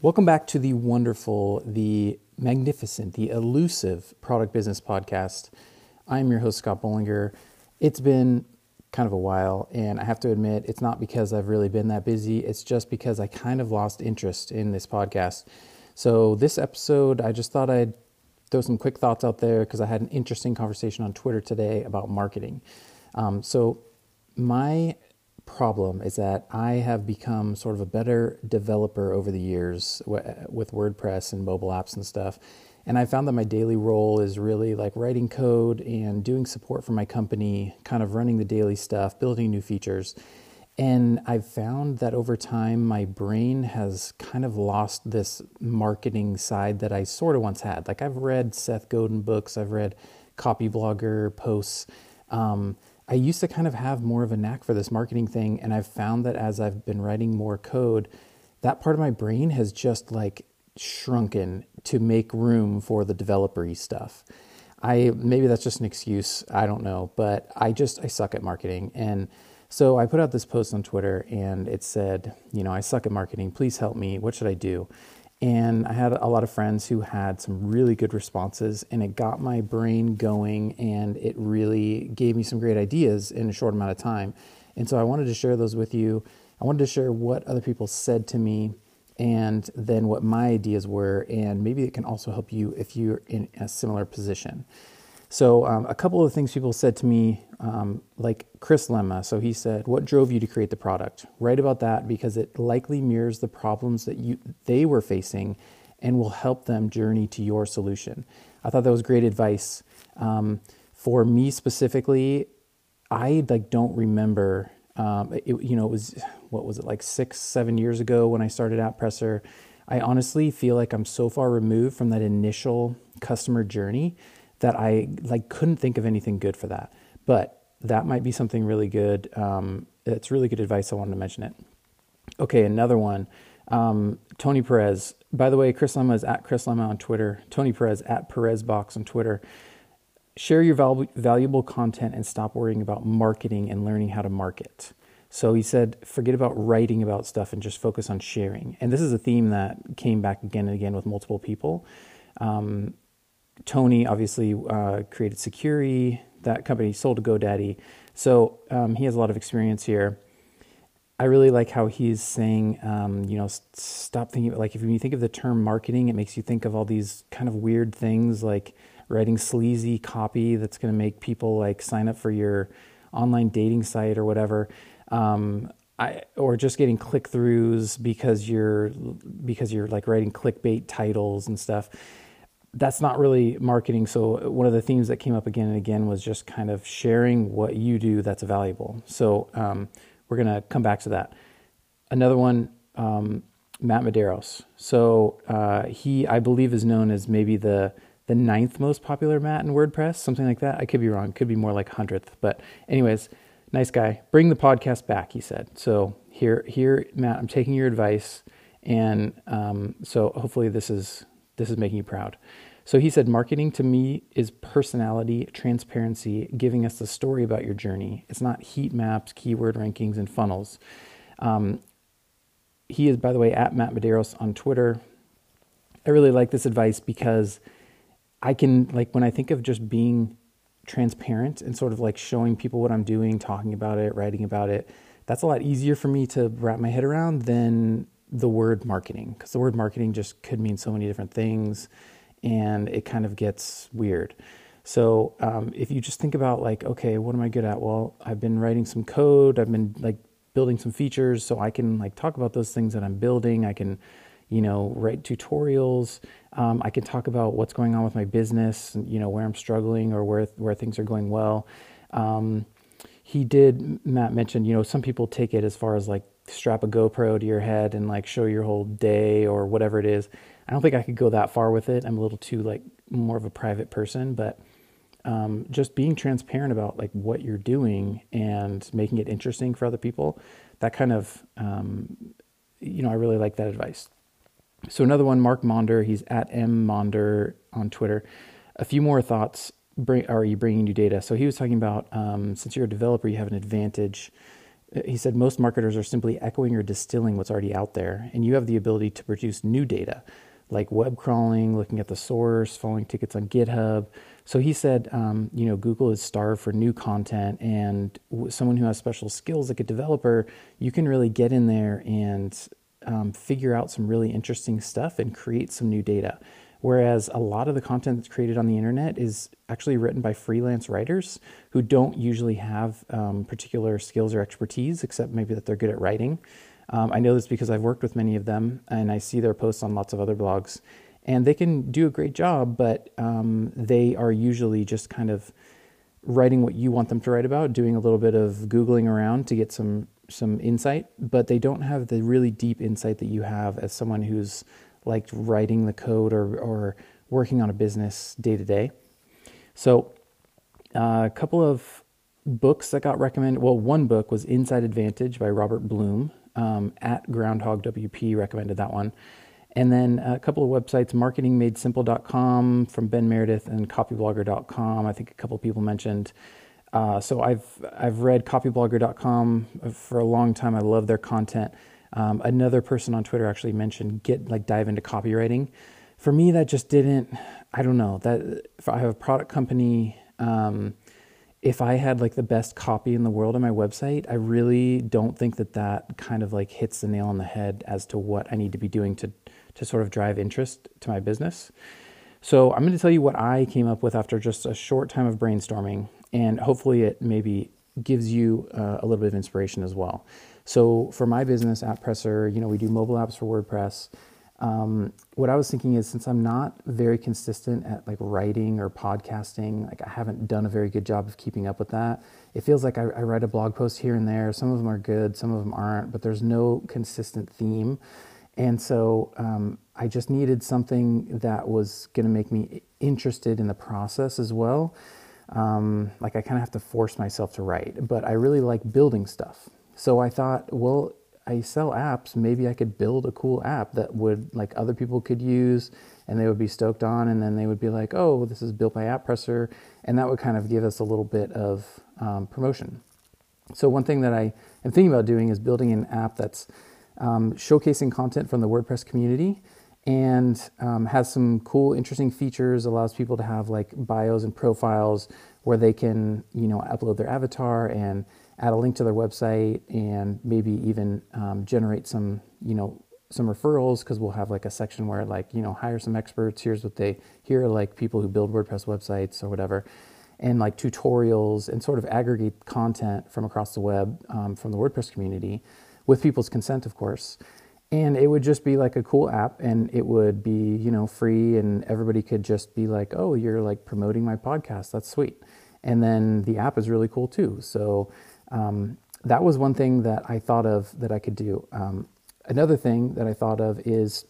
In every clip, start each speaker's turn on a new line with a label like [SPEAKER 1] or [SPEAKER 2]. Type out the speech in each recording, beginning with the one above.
[SPEAKER 1] Welcome back to the wonderful, the magnificent, the elusive Product Business Podcast. I'm your host, Scott Bolinger. It's been kind of a while, and I have to admit, it's not because I've really been that busy, it's just because I kind of lost interest in this podcast. So, this episode, I just thought I'd throw some quick thoughts out there because I had an interesting conversation on Twitter today about marketing. Um, so, my problem is that I have become sort of a better developer over the years with WordPress and mobile apps and stuff. And I found that my daily role is really like writing code and doing support for my company, kind of running the daily stuff, building new features. And I've found that over time, my brain has kind of lost this marketing side that I sort of once had. Like I've read Seth Godin books, I've read copy blogger posts. Um, I used to kind of have more of a knack for this marketing thing, and I've found that as I've been writing more code, that part of my brain has just like shrunken to make room for the developery stuff. I maybe that's just an excuse, I don't know, but I just I suck at marketing and so I put out this post on Twitter and it said, you know, I suck at marketing, please help me. What should I do? And I had a lot of friends who had some really good responses, and it got my brain going and it really gave me some great ideas in a short amount of time. And so I wanted to share those with you. I wanted to share what other people said to me and then what my ideas were, and maybe it can also help you if you're in a similar position. So, um, a couple of things people said to me, um, like Chris Lema. So, he said, What drove you to create the product? Write about that because it likely mirrors the problems that you, they were facing and will help them journey to your solution. I thought that was great advice. Um, for me specifically, I like don't remember. Um, it, you know, it was what was it like six, seven years ago when I started AppPresser. I honestly feel like I'm so far removed from that initial customer journey that I like couldn't think of anything good for that. But that might be something really good. Um, it's really good advice. I wanted to mention it. Okay, another one. Um, Tony Perez. By the way, Chris Lema is at Chris Lema on Twitter. Tony Perez at Perezbox on Twitter. Share your val- valuable content and stop worrying about marketing and learning how to market. So he said, forget about writing about stuff and just focus on sharing. And this is a theme that came back again and again with multiple people. Um, Tony obviously uh, created Sucuri. That company sold to GoDaddy. So um, he has a lot of experience here. I really like how he's saying, um, you know, stop thinking like if you think of the term marketing, it makes you think of all these kind of weird things like writing sleazy copy that's going to make people like sign up for your online dating site or whatever. Um, I, or just getting click throughs because you're because you're like writing clickbait titles and stuff that's not really marketing. So one of the themes that came up again and again was just kind of sharing what you do that's valuable. So um, we're going to come back to that. Another one, um, Matt Medeiros. So uh, he, I believe, is known as maybe the the ninth most popular Matt in WordPress, something like that. I could be wrong. Could be more like hundredth. But anyways, nice guy. Bring the podcast back, he said. So here, here, Matt, I'm taking your advice, and um, so hopefully this is this is making you proud. So he said, marketing to me is personality, transparency, giving us the story about your journey. It's not heat maps, keyword rankings, and funnels. Um, he is, by the way, at Matt Medeiros on Twitter. I really like this advice because I can, like, when I think of just being transparent and sort of like showing people what I'm doing, talking about it, writing about it, that's a lot easier for me to wrap my head around than the word marketing because the word marketing just could mean so many different things and it kind of gets weird. So um, if you just think about like, okay, what am I good at? Well, I've been writing some code. I've been like building some features, so I can like talk about those things that I'm building. I can, you know, write tutorials. Um, I can talk about what's going on with my business, you know, where I'm struggling or where where things are going well. Um, he did. Matt mentioned, you know, some people take it as far as like strap a GoPro to your head and like show your whole day or whatever it is. I don't think I could go that far with it. I'm a little too like more of a private person, but um, just being transparent about like what you're doing and making it interesting for other people, that kind of, um, you know, I really like that advice. So another one, Mark Monder, he's at M Monder on Twitter. A few more thoughts. Bring, are you bringing new data? So he was talking about um, since you're a developer, you have an advantage he said most marketers are simply echoing or distilling what's already out there, and you have the ability to produce new data, like web crawling, looking at the source, following tickets on GitHub. So he said, um, you know, Google is starved for new content, and someone who has special skills like a developer, you can really get in there and um, figure out some really interesting stuff and create some new data. Whereas a lot of the content that's created on the internet is actually written by freelance writers who don't usually have um, particular skills or expertise, except maybe that they're good at writing. Um, I know this because I've worked with many of them and I see their posts on lots of other blogs. And they can do a great job, but um, they are usually just kind of writing what you want them to write about, doing a little bit of Googling around to get some some insight, but they don't have the really deep insight that you have as someone who's like writing the code or, or working on a business day to day. So, uh, a couple of books that got recommended. Well, one book was Inside Advantage by Robert Bloom. Um, at Groundhog WP recommended that one. And then a couple of websites, marketingmadesimple.com from Ben Meredith and copyblogger.com. I think a couple of people mentioned. Uh, so I've I've read copyblogger.com for a long time. I love their content. Um, another person on Twitter actually mentioned get like dive into copywriting. For me, that just didn't. I don't know that if I have a product company, um, if I had like the best copy in the world on my website, I really don't think that that kind of like hits the nail on the head as to what I need to be doing to to sort of drive interest to my business. So I'm going to tell you what I came up with after just a short time of brainstorming, and hopefully it maybe gives you uh, a little bit of inspiration as well. So for my business, AppPresser, you know, we do mobile apps for WordPress. Um, what I was thinking is since I'm not very consistent at like writing or podcasting, like I haven't done a very good job of keeping up with that. It feels like I, I write a blog post here and there. Some of them are good, some of them aren't, but there's no consistent theme. And so um, I just needed something that was going to make me interested in the process as well. Um, like I kind of have to force myself to write, but I really like building stuff. So I thought, well, I sell apps. Maybe I could build a cool app that would like other people could use and they would be stoked on. And then they would be like, oh, this is built by AppPresser. And that would kind of give us a little bit of um, promotion. So one thing that I am thinking about doing is building an app that's um, showcasing content from the WordPress community and um, has some cool, interesting features. Allows people to have like bios and profiles where they can, you know, upload their avatar and add a link to their website and maybe even um, generate some, you know, some referrals because we'll have like a section where like, you know, hire some experts. Here's what they, here are like people who build WordPress websites or whatever. And like tutorials and sort of aggregate content from across the web um, from the WordPress community with people's consent, of course. And it would just be like a cool app and it would be, you know, free and everybody could just be like, oh, you're like promoting my podcast. That's sweet. And then the app is really cool too. So um, that was one thing that I thought of that I could do. Um, another thing that I thought of is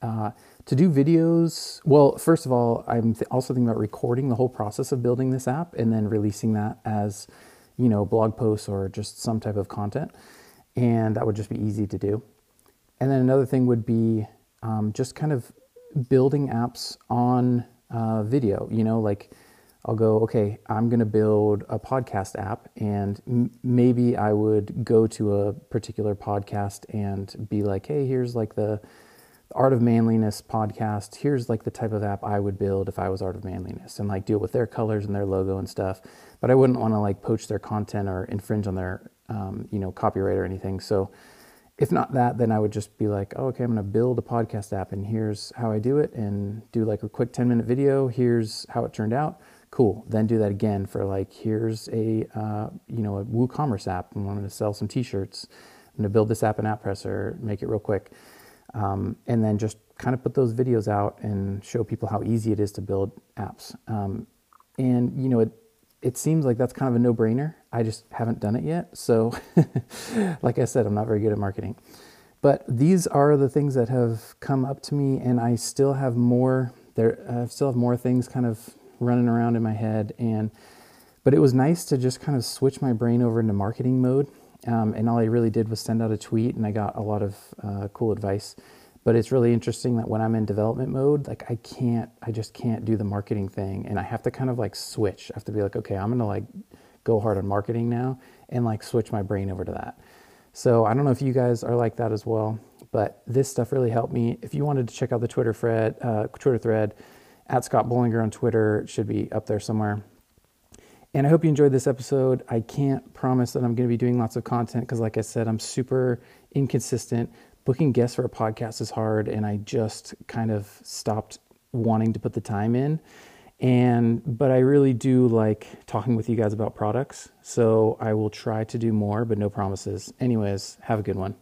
[SPEAKER 1] uh, to do videos. Well, first of all, I'm th- also thinking about recording the whole process of building this app and then releasing that as, you know, blog posts or just some type of content. And that would just be easy to do. And then another thing would be um, just kind of building apps on uh, video, you know, like I'll go, okay, I'm going to build a podcast app, and m- maybe I would go to a particular podcast and be like, hey, here's like the Art of Manliness podcast. Here's like the type of app I would build if I was Art of Manliness, and like deal with their colors and their logo and stuff. But I wouldn't want to like poach their content or infringe on their, um, you know, copyright or anything. So if not that, then I would just be like, oh, okay, I'm going to build a podcast app, and here's how I do it, and do like a quick 10 minute video. Here's how it turned out Cool. Then do that again for like, here's a, uh, you know, a WooCommerce app. and I'm going to sell some t-shirts. I'm going to build this app in AppPresser, make it real quick. Um, and then just kind of put those videos out and show people how easy it is to build apps. Um, and, you know, it, it seems like that's kind of a no-brainer. I just haven't done it yet. So, like I said, I'm not very good at marketing. But these are the things that have come up to me, and I still have more. There, I still have more things kind of running around in my head. And but it was nice to just kind of switch my brain over into marketing mode. Um, and all I really did was send out a tweet, and I got a lot of uh, cool advice. But it's really interesting that when I'm in development mode, like I can't, I just can't do the marketing thing, and I have to kind of like switch. I have to be like, okay, I'm gonna like go hard on marketing now and like switch my brain over to that. So I don't know if you guys are like that as well, but this stuff really helped me. If you wanted to check out the Twitter thread, uh, Twitter thread at Scott Bolinger on Twitter, it should be up there somewhere. And I hope you enjoyed this episode. I can't promise that I'm going to be doing lots of content because, like I said, I'm super inconsistent. Booking guests for a podcast is hard, and I just kind of stopped wanting to put the time in. And but I really do like talking with you guys about products. So I will try to do more, but no promises. Anyways, have a good one.